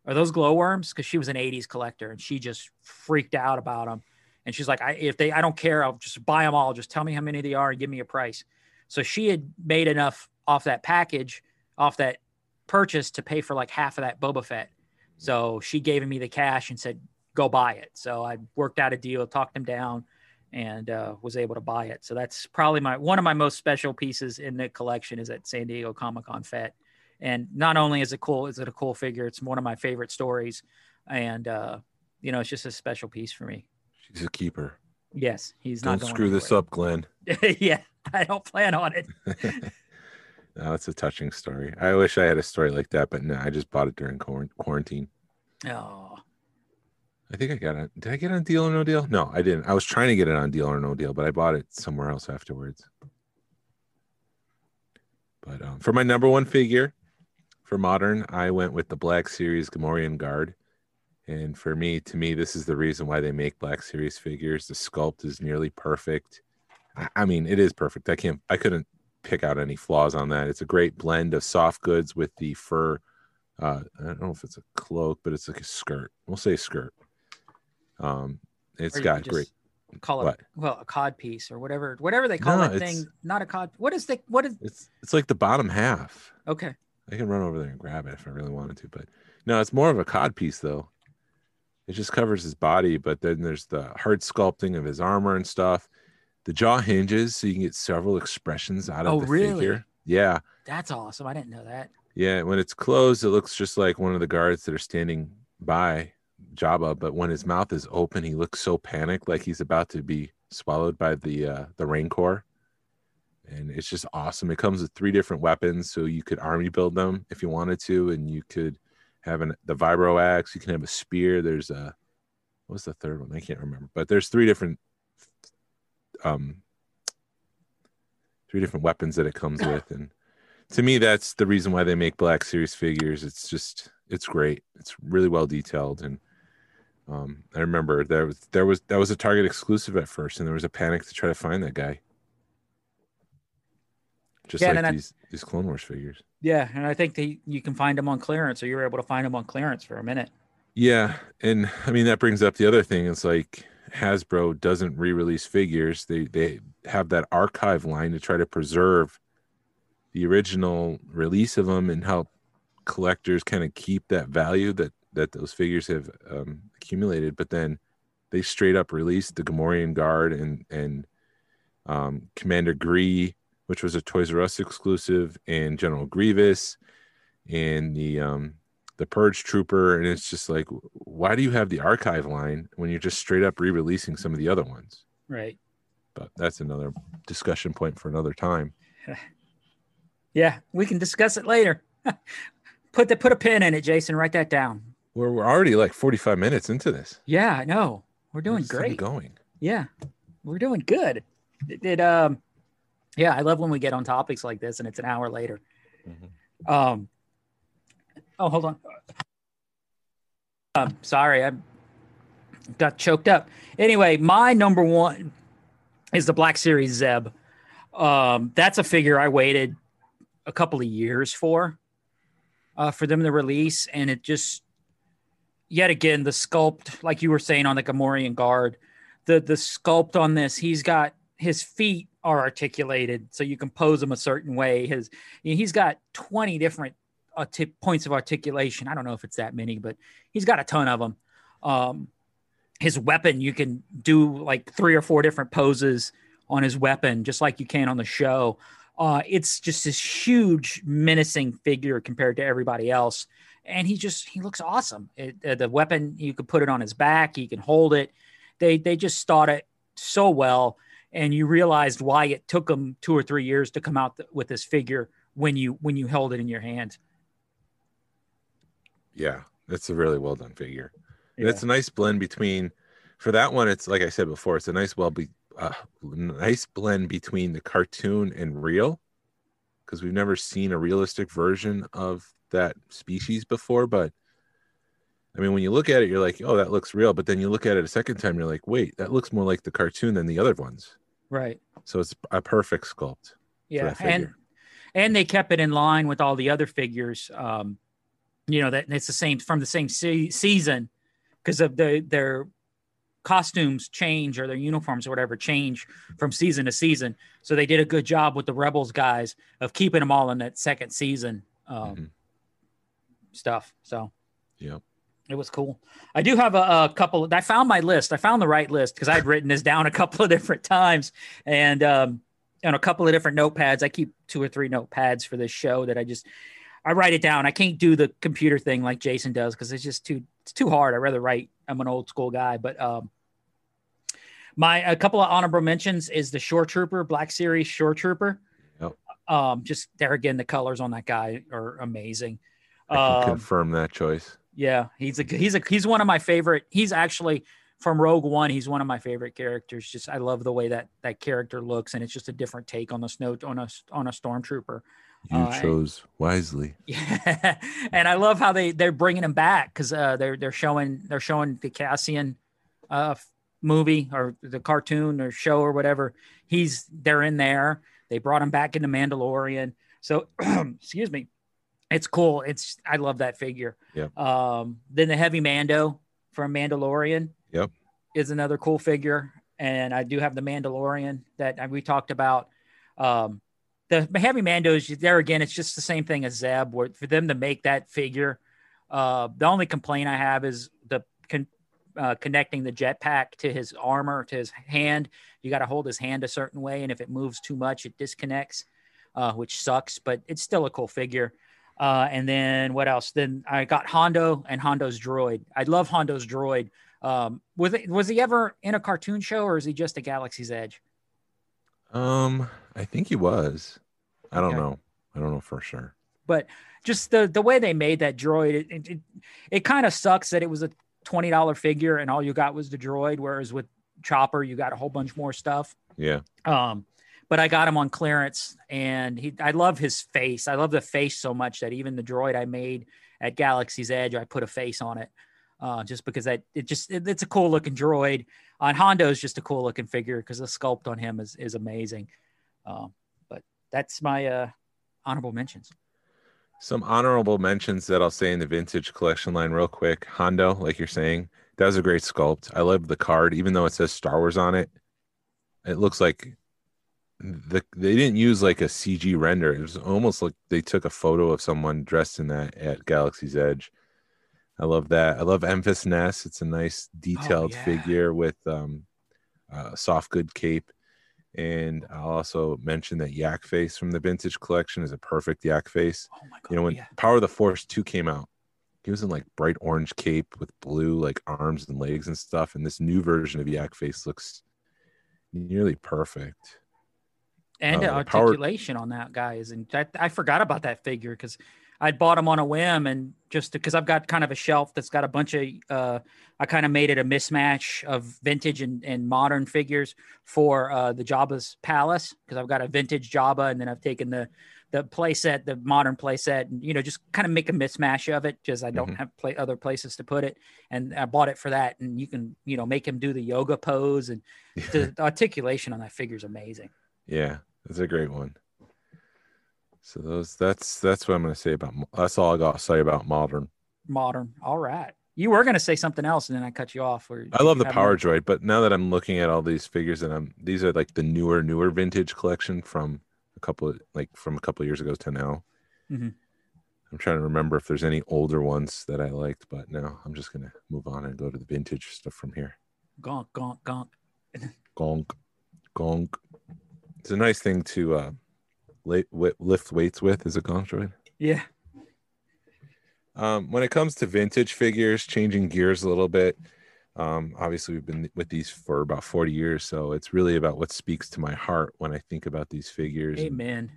are those glowworms because she was an 80s collector and she just freaked out about them and she's like I, if they i don't care i'll just buy them all. Just tell me how many they are and give me a price. So she had made enough off that package off that purchase to pay for like half of that boba fett. So she gave me the cash and said go buy it. So i worked out a deal talked him down and uh, was able to buy it. So that's probably my one of my most special pieces in the collection is at san diego comic-con fett and not only is it cool is it a cool figure it's one of my favorite stories. And uh you know it's just a special piece for me. She's a keeper. yes he's Don't not going screw this up, Glenn. [LAUGHS] yeah i don't plan on it [LAUGHS] no, it's a touching story. I wish I had a story like that, but no, I just bought it during quarantine. oh I think I got it. Did I get it on Deal or No Deal? No, I didn't. I was trying to get it on Deal or No Deal, but I bought it somewhere else afterwards. But um, for my number one figure for modern, I went with the Black Series Gamorrean Guard. And for me, to me, this is the reason why they make Black Series figures. The sculpt is nearly perfect. I, I mean, it is perfect. I can't, I couldn't pick out any flaws on that. It's a great blend of soft goods with the fur. Uh, I don't know if it's a cloak, but it's like a skirt. We'll say skirt. Um, it's got great. call it What? well a cod piece or whatever whatever they call No, that thing not a cod what is the what is It's it's like the bottom half. okay I can run over there and grab it if I really wanted to, but no, it's more of a cod piece though. It just covers his body, but then there's the hard sculpting of his armor and stuff. The jaw hinges so you can get several expressions out of Oh, the really? figure. Yeah. that's awesome i didn't know that Yeah. When it's closed, it looks just like one of the guards that are standing by Jabba, but when his mouth is open, he looks so panicked like he's about to be swallowed by the uh the rancor. and it's just awesome. It comes with three different weapons, so you could army build them if you wanted to, and you could have an the vibro axe. You can have a spear. There's a what's the third one? I can't remember, but there's three different um three different weapons that it comes with, and to me, that's the reason why they make Black Series figures. It's just it's great. It's really well detailed, and um, I remember there was there was that was a Target exclusive at first, and there was a panic to try to find that guy. Just Yeah, like and I- these these Clone Wars figures. Yeah, and I think they you can find them on clearance, or you were able to find them on clearance for a minute. Yeah, and I mean that brings up the other thing. It's like Hasbro doesn't re-release figures. They they have that archive line to try to preserve the original release of them and help collectors kind of keep that value that that those figures have um, accumulated. But then they straight up released the Gamorrean Guard and and um, Commander Gree, which was a Toys R Us exclusive, and General Grievous, and the um, the Purge Trooper, and it's just like, why do you have the archive line when you're just straight up re-releasing some of the other ones? Right. But that's another discussion point for another time. [LAUGHS] Yeah, we can discuss it later. [LAUGHS] put the put a pin in it, Jason. Write that down. We're we're already like 45 minutes into this. Yeah, I know. We're doing thing great. Going. Yeah, we're doing good. It, it, um, yeah, I love when we get on topics like this and it's an hour later. Mhm. Um, oh, hold on. Um, sorry, I got choked up. Anyway, my number one is the Black Series Zeb. Um, that's a figure I waited a couple of years for, uh, for them to release, and it just yet again the sculpt, like you were saying on the Gamorrean guard, the the sculpt on this, he's got his feet are articulated, so you can pose him a certain way. His he's got twenty different points of articulation. I don't know if it's that many, but he's got a ton of them. Um, his weapon, you can do like three or four different poses on his weapon, just like you can on the show. Uh, it's just this huge, menacing figure compared to everybody else, and he just he looks awesome. It, uh, the weapon, you could put it on his back, he can hold it. They they just thought it so well, and you realized why it took them two or three years to come out th- with this figure when you when you held it in your hand. Yeah, that's a really well done figure. And Yeah. It's a nice blend between. For that one, it's like I said before, it's a nice well be uh, nice blend between the cartoon and real, because we've never seen a realistic version of that species before. But I mean, when you look at it, you're like, oh, that looks real. But then you look at it a second time, you're like, wait, that looks more like the cartoon than the other ones. Right. So it's a perfect sculpt. Yeah, and and they kept it in line with all the other figures. Um, you know that it's the same from the same se- season because of the their costumes change or their uniforms or whatever change from season to season. So they did a good job with the Rebels guys of keeping them all in that second season um, Mhm. stuff. So yeah it was cool. I do have a, a couple. I found my list. I found the right list because I'd written this down a couple of [LAUGHS] different times, and um, on a couple of different notepads. I keep two or three notepads for this show that I just I write it down. I can't do the computer thing like Jason does because it's just too it's too hard. I rather write. I'm an old school guy, but um, my a couple of honorable mentions is the Shore Trooper Black Series Shore Trooper. Yep. Um, just there again, the colors on that guy are amazing. I can Um, confirm that choice. yeah, he's a he's a he's one of my favorite. He's actually from Rogue One. He's one of my favorite characters. Just I love the way that that character looks, and it's just a different take on the snow on a on a stormtrooper. You uh, chose wisely. [LAUGHS] Yeah, and I love how they they're bringing him back because uh, they're they're showing they're showing the Cassian uh, movie or the cartoon or show or whatever. He's they're in there. They brought him back into Mandalorian. So [CLEARS THROAT] excuse me, it's cool. It's I love that figure. Yep. Um, then the Heavy Mando from Mandalorian. Yep. is another cool figure, and I do have the Mandalorian that uh, we talked about. Um, the heavy mandos there again it's just the same thing as zeb where for them to make that figure uh the only complaint i have is the con- uh, connecting the jetpack to his armor to his hand. You got to hold his hand a certain way and if it moves too much it disconnects uh which sucks but it's still a cool figure. Uh and then what else? Then i got hondo and hondo's droid. I love hondo's droid. Um was it was he ever in a cartoon show or is he just a galaxy's edge? Um, I think he was. I don't Okay. know. I don't know for sure. but just the the way they made that droid it it, it, it kind of sucks that it was a $20 figure and all you got was the droid whereas with chopper you got a whole bunch more stuff Yeah. um but i got him on clearance and he i love his face i love the face so much that even the droid i made at galaxy's edge i put a face on it uh just because that it just it- it's a cool looking droid on hondo is just a cool looking figure because the sculpt on him is is amazing um but that's my uh honorable mentions Some honorable mentions that I'll say in the vintage collection line, real quick. Hondo, like you're saying, that was a great sculpt. I love the card, even though it says Star Wars on it. It looks like the they didn't use like a CG render. It was almost like they took a photo of someone dressed in that at Galaxy's Edge. I love that. I love Emphas Ness. It's a nice detailed yeah. figure with um, uh, soft good cape. And I'll also mention that Yak Face from the vintage collection is a perfect Yak Face oh my god you know when yeah. power of the force 2 came out he was in like bright orange cape with blue like arms and legs and stuff and this new version of yak face looks nearly perfect and uh, the power- articulation on that guy is and I, I forgot about that figure because I'd bought them on a whim and just because I've got kind of a shelf that's got a bunch of uh I kind of made it a mismatch of vintage and, and modern figures for uh the Jabba's palace because I've got a vintage Jabba and then I've taken the the playset, the modern playset, and you know, just kind of make a mismatch of it because I don't Mhm. have play other places to put it. And I bought it for that. And you can, you know, make him do the yoga pose and [LAUGHS] the articulation on that figure is amazing. yeah that's a great one so those that's that's what i'm going to say about that's all i got to say about modern modern. All right. You were going to say something else, and then I cut you off. Or i love the power droid but now that i'm looking at all these figures and i'm these are like the newer newer vintage collection from a couple of like from a couple of years ago to now Mhm. i'm trying to remember if there's any older ones that i liked but no i'm just going to move on and go to the vintage stuff from here Gonk, gonk, gonk. [LAUGHS] gonk gonk it's a nice thing to uh li- lift weights with is a gonk droid Yeah. um when it comes to vintage figures changing gears a little bit um obviously we've been with these for about 40 years so it's really about what speaks to my heart when i think about these figures and- Amen.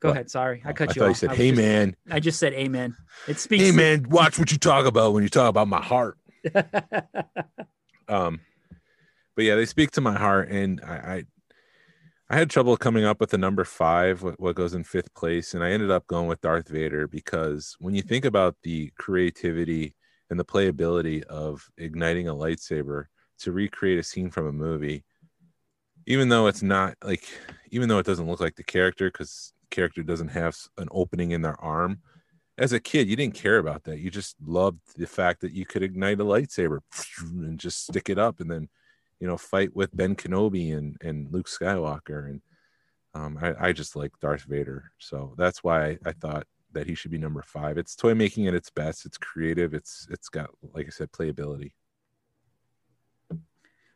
Go What? ahead. Sorry, I Oh, cut I you thought off. you said I hey just- man I just said amen. It speaks. hey to- man watch what you talk about when you talk about my heart [LAUGHS] um but yeah they speak to my heart and i i, I had trouble coming up with the number five what, goes in fifth place and i ended up going with darth vader because when you think about the creativity and the playability of igniting a lightsaber to recreate a scene from a movie even though it's not like even though it doesn't look like the character because character doesn't have an opening in their arm as a kid, you didn't care about that. You just loved the fact that you could ignite a lightsaber [SNIFFS] and just stick it up and then, you know, fight with Ben Kenobi and, and Luke Skywalker. And um, I, I just like Darth Vader. So that's why I, I thought that he should be number five. It's toy making at its best. It's creative. It's it's got, like I said, playability.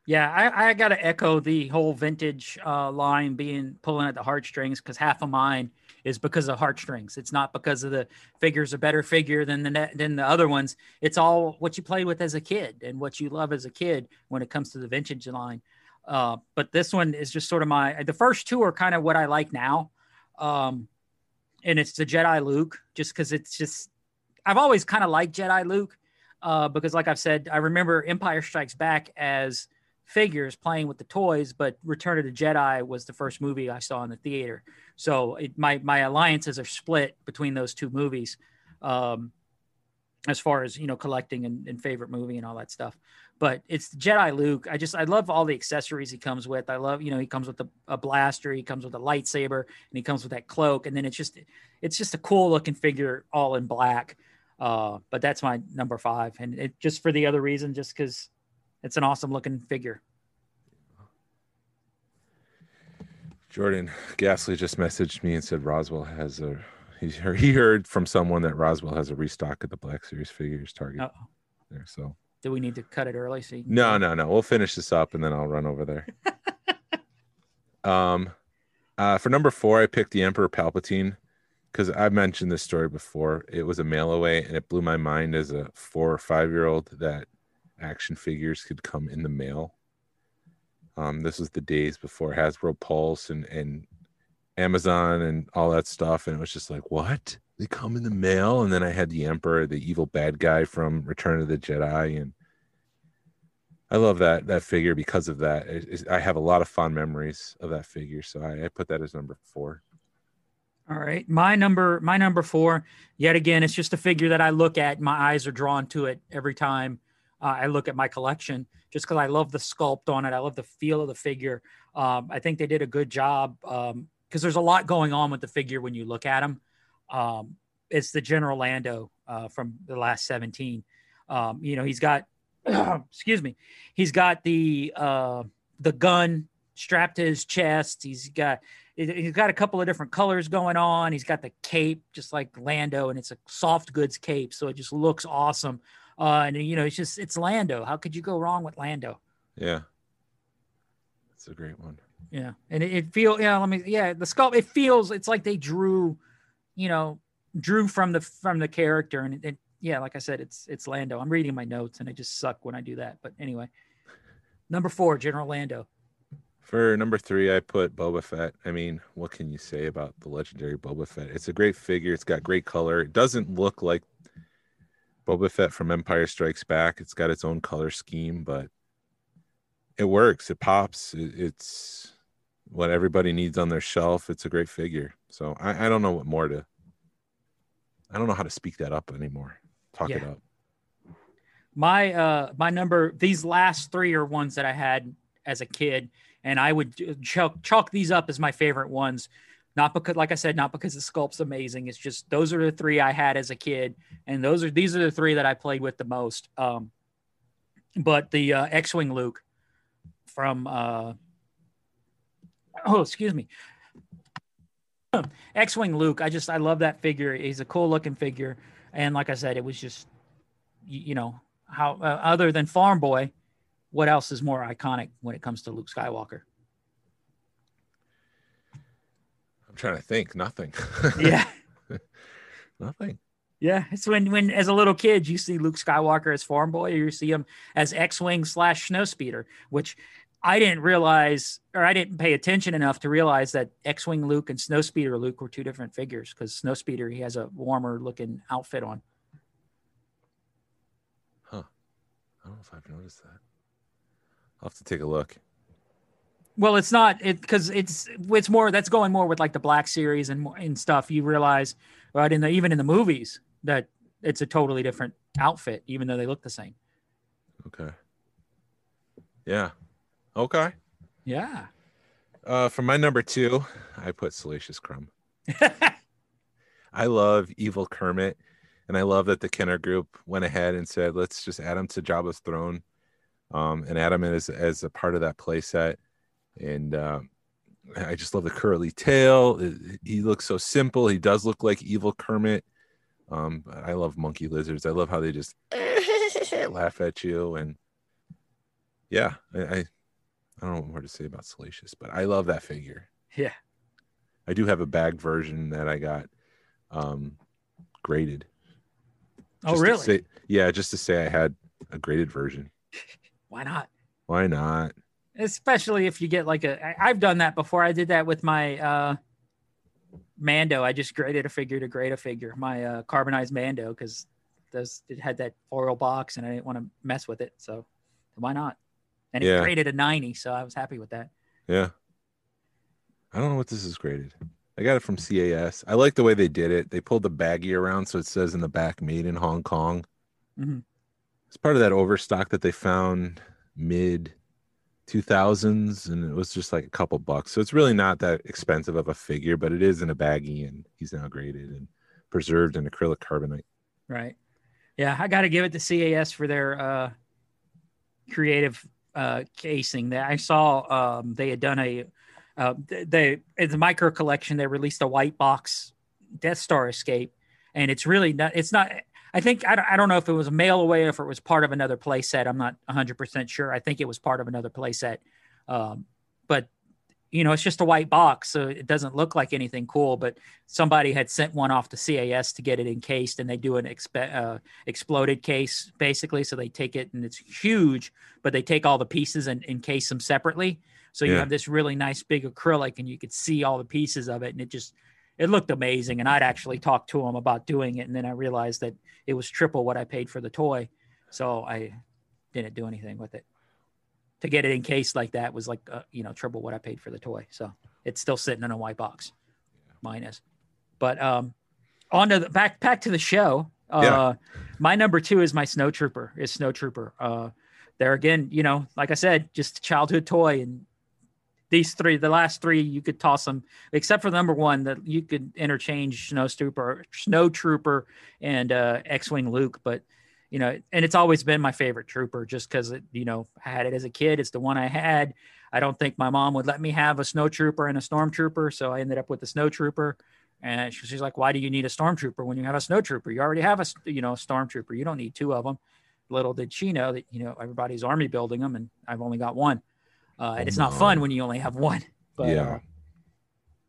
Yeah, I, I got to echo the whole vintage uh, line being pulling at the heartstrings because half of mine is because of heartstrings. It's not because of the figure's a better figure than the than the other ones. It's all what you played with as a kid and what you love as a kid when it comes to the vintage line. Uh, but this one is just sort of my. The first two are kind of what I like now, um, and it's the Jedi Luke, just because it's just. I've always kind of liked Jedi Luke, uh, because like I've said, I remember Empire Strikes Back as figures playing with the toys, but Return of the Jedi was the first movie I saw in the theater. So it, my my alliances are split between those two movies, um, as far as you know, collecting and, and favorite movie and all that stuff. But it's Jedi Luke. I just I love all the accessories he comes with. I love you know he comes with a, a blaster, he comes with a lightsaber, and he comes with that cloak. And then it's just it's just a cool looking figure, all in black. Uh, but that's my number five, and it just for the other reason, just because it's an awesome looking figure. Jordan Gasly just messaged me and said Roswell has a he's heard, he heard from someone that Roswell has a restock of the Black Series figures Target Uh-oh. there. So Do we need to cut it early? So no, no, no. We'll finish this up and then I'll run over there. [LAUGHS] um, uh, for number four, I picked the Emperor Palpatine because I've mentioned this story before. It was a mail away and it blew my mind as a four or five year old that action figures could come in the mail. Um, this was the days before Hasbro Pulse and and Amazon and all that stuff, and it was just like, what? They come in the mail, and then I had the Emperor, the evil bad guy from Return of the Jedi, and I love that that figure because of that. It- it's- I have a lot of fond memories of that figure, so I, I put that as number four. All right. My number my number 4, yet again, it's just a figure that I look at, my eyes are drawn to it every time uh, I look at my collection just cuz I love the sculpt on it. I love the feel of the figure. Um, I think they did a good job um, cuz there's a lot going on with the figure when you look at him. Um, it's the General Lando uh, from the last 17. Um, you know, he's got [CLEARS THROAT] excuse me. He's got the uh the gun strapped to his chest. He's got he's got a couple of different colors going on. He's got the cape, just like Lando, and it's a soft goods cape, so it just looks awesome. Uh, and you know, it's just it's Lando. How could you go wrong with Lando? Yeah, that's a great one. Yeah, and it, it feel yeah. Let me yeah. The sculpt it feels it's like they drew, you know, drew from the from the character, and it, it yeah, like I said, it's it's Lando. I'm reading my notes, and I just suck when I do that. But anyway, number four, General Lando. For number three, I put Boba Fett. I mean, what can you say about the legendary Boba Fett? It's a great figure. It's got great color. It doesn't look like Boba Fett from Empire Strikes Back. It's got its own color scheme, but it works. It pops. It's what everybody needs on their shelf. It's a great figure. So I, I don't know what more to. I don't know how to speak that up anymore. Talk it up. my uh my number these last three are ones that i had as a kid and i would chalk, chalk these up as my favorite ones not because like i said not because the sculpt's amazing it's just those are the three i had as a kid and those are these are the three that i played with the most um but the uh, x-wing luke from uh oh excuse me. [CLEARS THROAT] X-wing luke i just i love that figure he's a cool looking figure and like i said it was just you, you know how uh, other than farm boy what else is more iconic when it comes to luke skywalker I'm trying to think. Nothing. [LAUGHS] yeah Nothing. yeah it's when when as a little kid you see luke skywalker as farm boy or you see him as x-wing slash snowspeeder which i didn't realize or i didn't pay attention enough to realize that x-wing luke and snowspeeder luke were two different figures because snowspeeder he has a warmer looking outfit on Huh, I don't know if I've noticed that. I'll have to take a look. Well, it's not it because it's it's more that's going more with like the Black Series and and stuff. You realize, right? In the even in the movies that it's a totally different outfit, even though they look the same. Okay. Yeah. Okay. Yeah. Uh, for my number two, I put Salacious Crumb. [LAUGHS] I love Evil Kermit, and I love that the Kenner Group went ahead and said, let's just add him to Jabba's throne, um, and add him in as as a part of that playset. And um, I just love the curly tail. It- he looks so simple. He does look like Evil Kermit. Um, I love monkey lizards. I love how they just [LAUGHS] laugh at you, and yeah, I, I I don't know what more to say about Salacious, but I love that figure. Yeah. I do have a bag version that I got um graded. Oh, Just to really? say- yeah, just to say I had a graded version. [LAUGHS] Why not? Why not? Especially if you get like a. I, I've done that before. I did that with my uh Mando. I just graded a figure to grade a figure. My uh carbonized Mando because those it had that foil box and I didn't want to mess with it. So why not? And it Yeah. graded a ninety, so I was happy with that. Yeah. I don't know what this is graded. I got it from CAS. I like the way they did it. They pulled the baggie around so it says in the back made in Hong Kong. Mhm. It's part of that overstock that they found mid 2000s and it was just like a couple bucks. So it's really not that expensive of a figure, but it is in a baggie and he's now graded and preserved in acrylic carbonate. Right. Yeah, I got to give it to CAS for their uh, creative uh, casing. That I saw um, they had done a uh, they in the micro collection they released a white box Death Star escape, and it's really not. It's not. I think I don't, I don't know if it was a mail away or if it was part of another play set. I'm not 100 percent sure. I think it was part of another play set, um, but you know, it's just a white box, so it doesn't look like anything cool. But somebody had sent one off to CAS to get it encased, and they do an uh, exploded case basically. So they take it, and it's huge, but they take all the pieces and encase them separately. So you Yeah. have this really nice big acrylic, and you could see all the pieces of it, and it just it looked amazing. And I'd actually talked to him about doing it, and then I realized that it was triple what I paid for the toy, so I didn't do anything with it to get it encased like that was like uh, you know triple what I paid for the toy. So it's still sitting in a white box. Mine is. But um on to the back back to the show. Uh Yeah. my number two is my snow trooper, is snow trooper. Uh there again, you know, like I said, just a childhood toy and these three, the last three, you could toss them, except for number one that you could interchange Snow Trooper, Snow Trooper, and uh, X-wing Luke. But you know, and it's always been my favorite trooper just because it, you know, I had it as a kid. It's the one I had. I don't think my mom would let me have a snow trooper and a stormtrooper, so I ended up with the snow trooper. And she's like, "Why do you need a stormtrooper when you have a snow trooper? You already have a, you know stormtrooper. You don't need two of them." Little did she know that you know everybody's army building them, and I've only got one. Uh, and it's not fun when you only have one. But yeah. uh,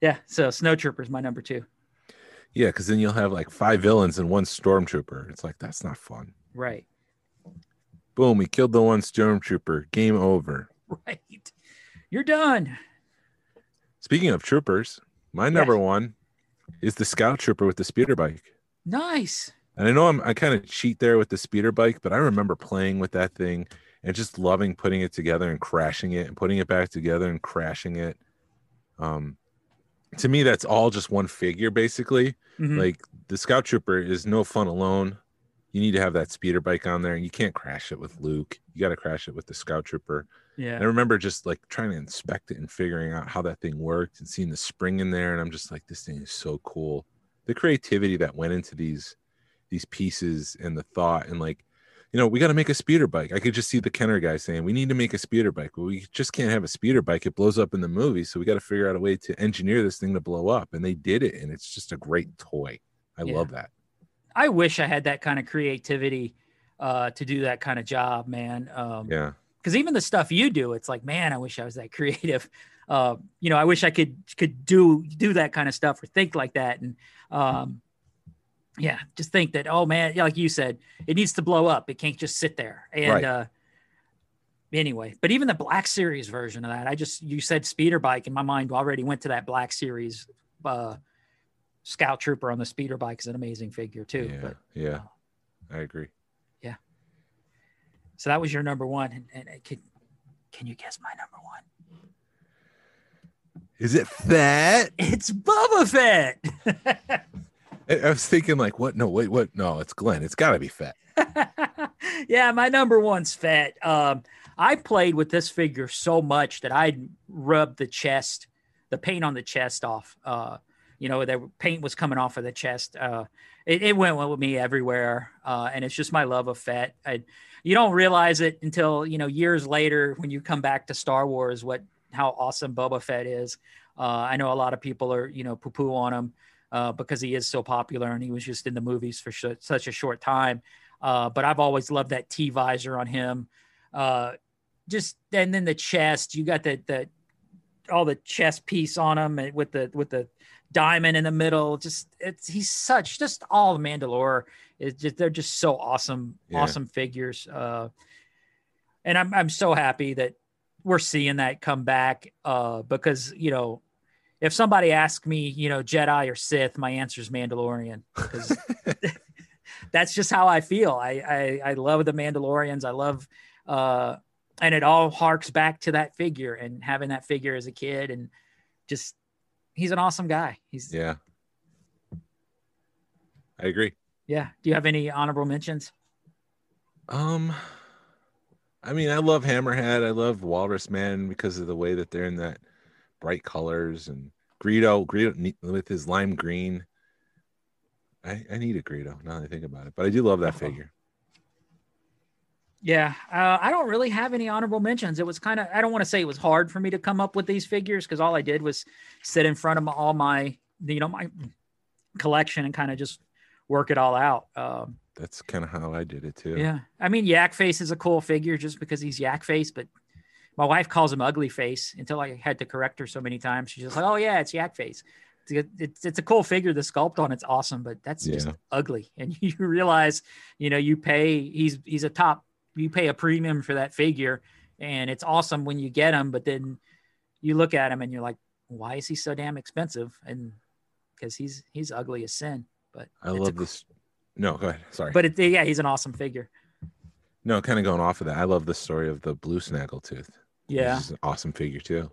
yeah. So snow trooper is my number two. Yeah, because then you'll have like five villains and one stormtrooper. It's like that's not fun. Right. Boom, we killed the one stormtrooper. Game over. Right. You're done. Speaking of troopers, my number one is the scout trooper with the speeder bike. Nice. And I know I'm I kind of cheat there with the speeder bike, but I remember playing with that thing and just loving putting it together and crashing it and putting it back together and crashing it. Um to me that's all just one figure basically. Mhm. Like the scout trooper is no fun alone. You need to have that speeder bike on there and you can't crash it with Luke. You got to crash it with the scout trooper. yeah. And I remember just like trying to inspect it and figuring out how that thing worked and seeing the spring in there. And I'm just like, this thing is so cool. The creativity that went into these these pieces and the thought and like, you know, we got to make a speeder bike. I could just see the Kenner guy saying, we need to make a speeder bike. Well, we just can't have a speeder bike. It blows up in the movie. So we got to figure out a way to engineer this thing to blow up. And they did it. And it's just a great toy. I Yeah. love that. I wish I had that kind of creativity uh, to do that kind of job, man. Um, Yeah. because even the stuff you do, it's like, man, I wish I was that [LAUGHS] creative. Uh, you know, I wish I could could do do that kind of stuff or think like that. And um, yeah, just think that, oh man, like you said, it needs to blow up. It can't just sit there. And Right. uh, anyway, but even the Black Series version of that, I just you said speeder bike, and my mind already went to that Black Series. Uh, Scout Trooper on the speeder bike is an amazing figure too. yeah. But yeah. I agree. Yeah. So that was your number one, and, and uh, can can you guess my number one? Is it fat? It's Boba Fett. [LAUGHS] I I was thinking like, what? No, wait, what? No, it's Glenn. It's got to be fat. [LAUGHS] yeah, my number one's Fett. Um, I played with this figure so much that I'd rub the chest, the paint on the chest off. Uh, you know, the paint was coming off of the chest. Uh, it, it went with me everywhere, uh, and it's just my love of Fett. I, you don't realize it until you know years later when you come back to Star Wars what how awesome Boba Fett is. Uh, I know a lot of people are you know poo poo on him uh, because he is so popular and he was just in the movies for sh- such a short time. Uh, but I've always loved that T visor on him. Uh, just and then the chest, you got that that all the chest piece on him with the with the diamond in the middle. Just it's he's such just all the Mandalore is just they're just so awesome, Yeah. awesome figures. Uh, and I'm I'm so happy that we're seeing that come back uh, because you know if somebody asks me, you know, Jedi or Sith, my answer is Mandalorian because [LAUGHS] that's just how I feel. I, I I love the Mandalorians. I love, uh, and it all harks back to that figure and having that figure as a kid and just he's an awesome guy. He's yeah. Yeah. I agree. Yeah. Do you have any honorable mentions? Um, I mean, I love Hammerhead. I love Walrus Man because of the way that they're in that bright colors and Greedo, Greedo with his lime green. I, I need a Greedo now that I think about it, but I do love that figure. Yeah, uh, I don't really have any honorable mentions. It was kind of I don't want to say it was hard for me to come up with these figures because all I did was sit in front of my, all my you know my collection and kind of just work it all out. Um, That's kind of how I did it too. yeah, I mean Yak Face is a cool figure just because he's Yak Face, but My wife calls him ugly face until I had to correct her so many times. She's just like, "Oh yeah, it's yak face." It's a, it's, it's a cool figure. The sculpt on it's awesome, but that's just ugly. And [LAUGHS] you realize, you know, you pay. He's he's a top. You pay a premium for that figure, and it's awesome when you get him. But then you look at him and you're like, why is he so damn expensive? And because he's he's ugly as sin. But I love cool- this. No, go ahead. Sorry. But it, yeah, he's an awesome figure. no, kind of going off of that. I love the story of the blue snaggletooth. Yeah. This is an awesome figure too.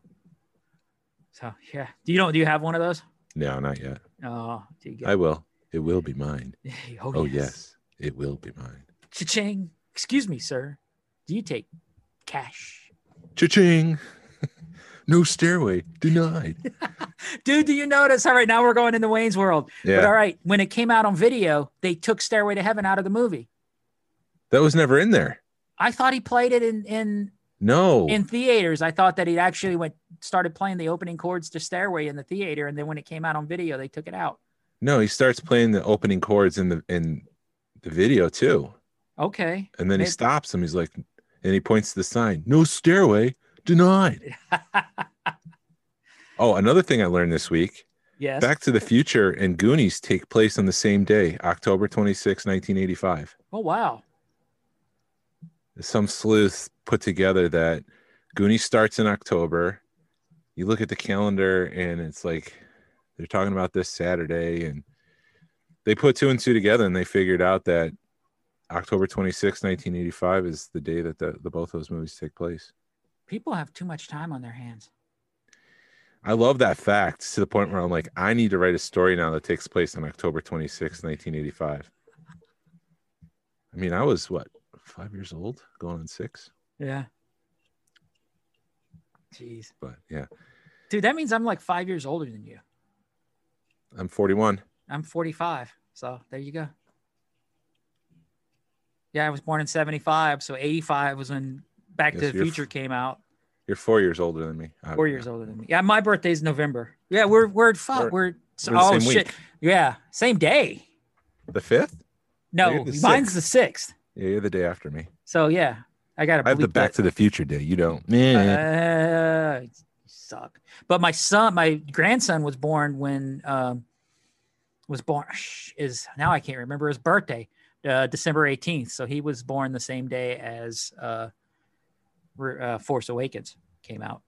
So yeah. Do you don't do you have one of those? No, not yet. Oh, do you get? I will. It will be mine. [LAUGHS] oh, Oh yes, it will be mine. Cha-ching. Excuse me, sir. Do you take cash? Cha-ching. [LAUGHS] no stairway denied. [LAUGHS] Dude, do you notice? All right, now we're going into Wayne's World. But all Yeah, right, when it came out on video, they took Stairway to Heaven out of the movie. that was never in there. I thought he played it in in No, in theaters. I thought that he actually went started playing the opening chords to Stairway in the theater, and then when it came out on video, they took it out. no. He starts playing the opening chords in the in the video too, Okay. and then he Maybe- stops him. He's like, and he points to the sign. No stairway denied. [LAUGHS] Oh, another thing I learned this week: yes. Back to the Future and Goonies take place on the same day, October 26, 1985. oh wow. Some sleuth put together that Goonies starts in October. You look at the calendar and it's like they're talking about this Saturday and they put two and two together and they figured out that October 26, 1985 is the day that the, the both those movies take place. People have too much time on their hands. I love that fact to the point where I'm like, I need to write a story now that takes place on October 26, 1985. I mean, I was what, five years old, going on six, Yeah. Jeez. but yeah, Dude, that means I'm like five years older than you. I'm 41. I'm 45. So there you go. Yeah, I was born in 75. So 85 was when Back Yes, to the Future came out. You're four years older than me. Four years older than me. Yeah, my birthday's November. Yeah, we're we're fuck. We're- We're, so, oh same shit. week. Yeah, same day. The fifth? No, the mine's the sixth. Yeah, you're the day after me. So yeah, I got to. I have the Back to the Future day. You don't. Uh, you suck. But my son, my grandson was born when um was born is now I can't remember his birthday, uh, December 18th. So he was born the same day as uh, uh Force Awakens came out.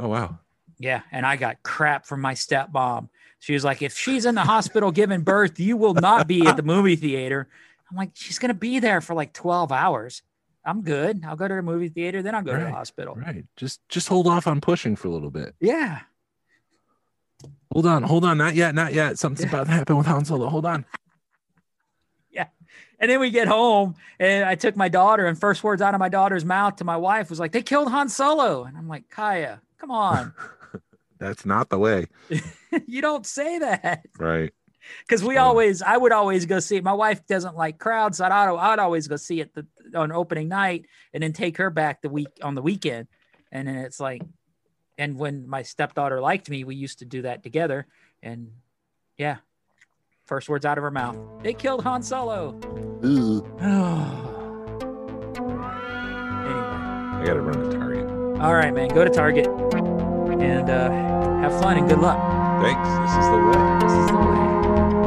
oh wow. Yeah, and I got crap from my stepmom. She was like, "If she's in the hospital giving birth, you will not be at the movie theater." I'm like, "She's gonna be there for like 12 hours. I'm good. I'll go to the movie theater, then I'll go to the hospital." Right. Just just hold off on pushing for a little bit. Yeah. Hold on. Hold on. Not yet. Not yet. Something's Yeah. about to happen with Han Solo. Hold on. [LAUGHS] Yeah. And then we get home, and I took my daughter, and first words out of my daughter's mouth to my wife was like, "They killed Han Solo," and I'm like, "Kaya, come on, [LAUGHS] That's not the way. [LAUGHS] you don't say that." Right. Because we always, I would always go see it. My wife doesn't like crowds, so I'd, I'd always go see it the, on opening night, and then take her back the week on the weekend, and then it's like, and when my stepdaughter liked me, we used to do that together, and yeah, first words out of her mouth, "They killed Han Solo." [SIGHS] Anyway. I gotta run to Target. All right, man. Go to Target and uh, have fun and good luck. Thanks. This is the way. This is the way.